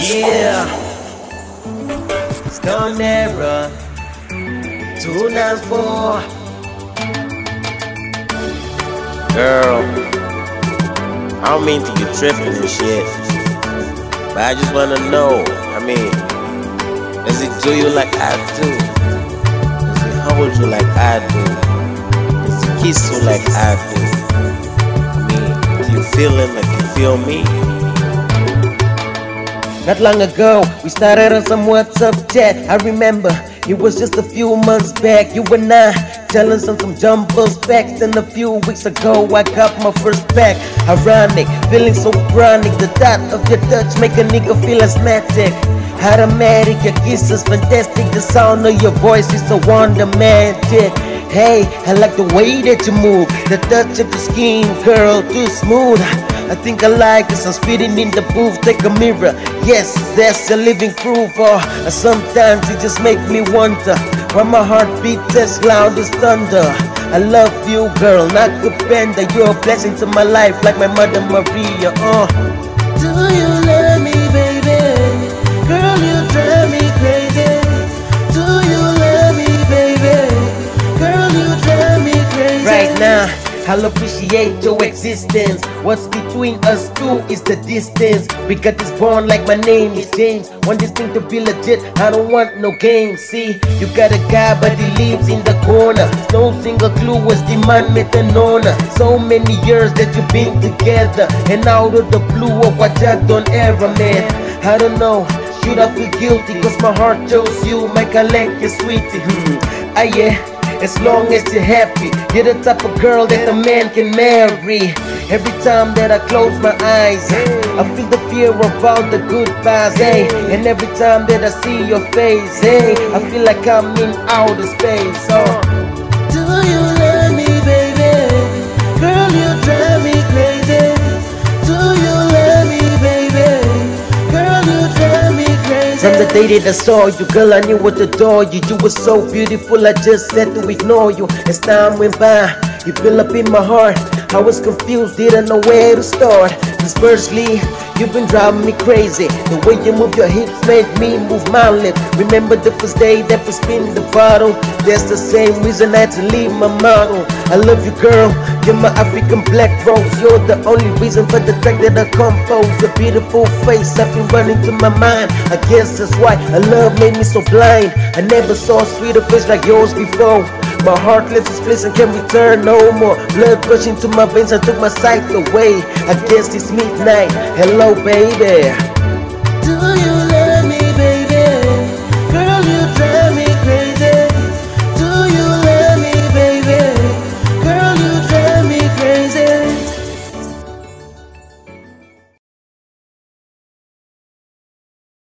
Yeah. DonEra. 294. Girl, I don't mean to get tripping and shit. But I just wanna know. I mean, does it do you like I do? Does it hold you like I do? Does it kiss you like I do? I mean, do you feel it like you feel me? Not long ago, we started on some WhatsApp chat. I remember it was just a few months back. You and I telling some some jumbo specs. Then a few weeks ago, I got my first pack. Ironic, feeling so chronic. The thought of your touch make a nigga feel asthmatic. Automatic, your kiss is fantastic. The sound of your voice is so wonder magic. Hey, I like the way that you move. The touch of your skin, girl, too smooth. I think I like this. I'm spitting in the booth. Take a mirror. Yes, that's a living proof. Or sometimes it just make me wonder why my heart beats as loud as thunder. I love you, girl, not a bender. You're a blessing to my life, like my mother Maria. Uh. Do you love me, I'll appreciate your existence. What's between us two is the distance. We got this bond like my name is James. Want this thing to be legit, I don't want no games. See, you got a guy, but he lives in the corner. No single clue was the man met an honor. So many years that you've been together, and out of the blue, of what I done ever, man. I don't know. Should I feel guilty? Cause my heart chose you, make I like you sweetie. Hmm. Ah, yeah. As long as you're happy, you're the type of girl that a man can marry. Every time that I close my eyes, I feel the fear about the goodbyes, hey. And every time that I see your face, hey, I feel like I'm in outer space. Oh. The day that I saw you, girl, I knew what to adore you. You were so beautiful, I just had to ignore you. As time went by, you built up in my heart. I was confused, didn't know where to start. Firstly, you've been driving me crazy. The way you move your hips made me move my lips. Remember the first day that we spin the bottle? That's the same reason I had to leave my model. I love you, girl. You're my African black rose. You're the only reason for the track that I compose. A beautiful face, I've been running to my mind. I guess that's why a love made me so blind. I never saw a sweeter face like yours before. My heart left this place and can't return no more. Blood rushing to my veins, I took my sight away. I guess it's midnight. Hello, baby. Do you